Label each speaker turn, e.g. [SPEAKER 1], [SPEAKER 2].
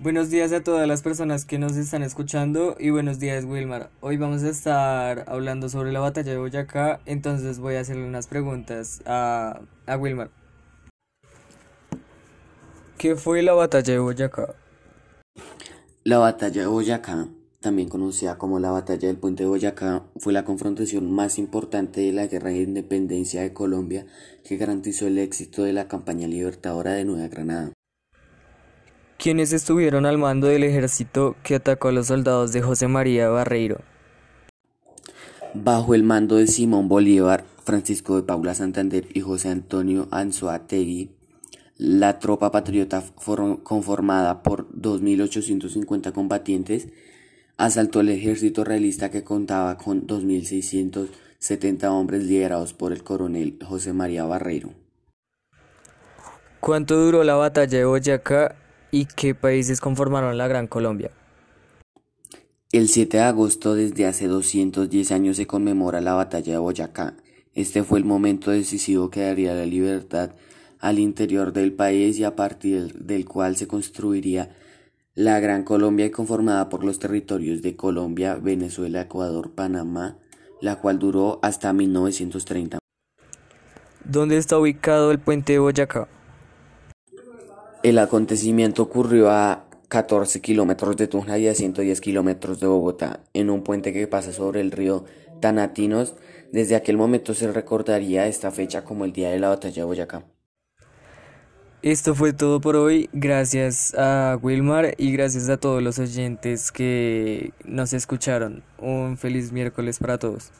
[SPEAKER 1] Buenos días a todas las personas que nos están escuchando y buenos días Wilmar. Hoy vamos a estar hablando sobre la batalla de Boyacá, entonces voy a hacerle unas preguntas a, a Wilmar. ¿Qué fue la batalla de Boyacá?
[SPEAKER 2] La batalla de Boyacá, también conocida como la batalla del puente de Boyacá, fue la confrontación más importante de la guerra de independencia de Colombia que garantizó el éxito de la campaña libertadora de Nueva Granada.
[SPEAKER 1] ¿Quiénes estuvieron al mando del ejército que atacó a los soldados de José María Barreiro?
[SPEAKER 2] Bajo el mando de Simón Bolívar, Francisco de Paula Santander y José Antonio Anzoátegui, la tropa patriota conformada por 2.850 combatientes asaltó el ejército realista que contaba con 2.670 hombres liderados por el coronel José María Barreiro.
[SPEAKER 1] ¿Cuánto duró la batalla de Boyacá ¿Y qué países conformaron la Gran Colombia?
[SPEAKER 2] El 7 de agosto desde hace 210 años se conmemora la batalla de Boyacá. Este fue el momento decisivo que daría la libertad al interior del país y a partir del cual se construiría la Gran Colombia conformada por los territorios de Colombia, Venezuela, Ecuador, Panamá, la cual duró hasta 1930.
[SPEAKER 1] ¿Dónde está ubicado el puente de Boyacá?
[SPEAKER 2] El acontecimiento ocurrió a 14 kilómetros de Tunja y a 110 kilómetros de Bogotá, en un puente que pasa sobre el río Tanatinos. Desde aquel momento se recordaría esta fecha como el día de la batalla de Boyacá.
[SPEAKER 1] Esto fue todo por hoy. Gracias a Wilmar y gracias a todos los oyentes que nos escucharon. Un feliz miércoles para todos.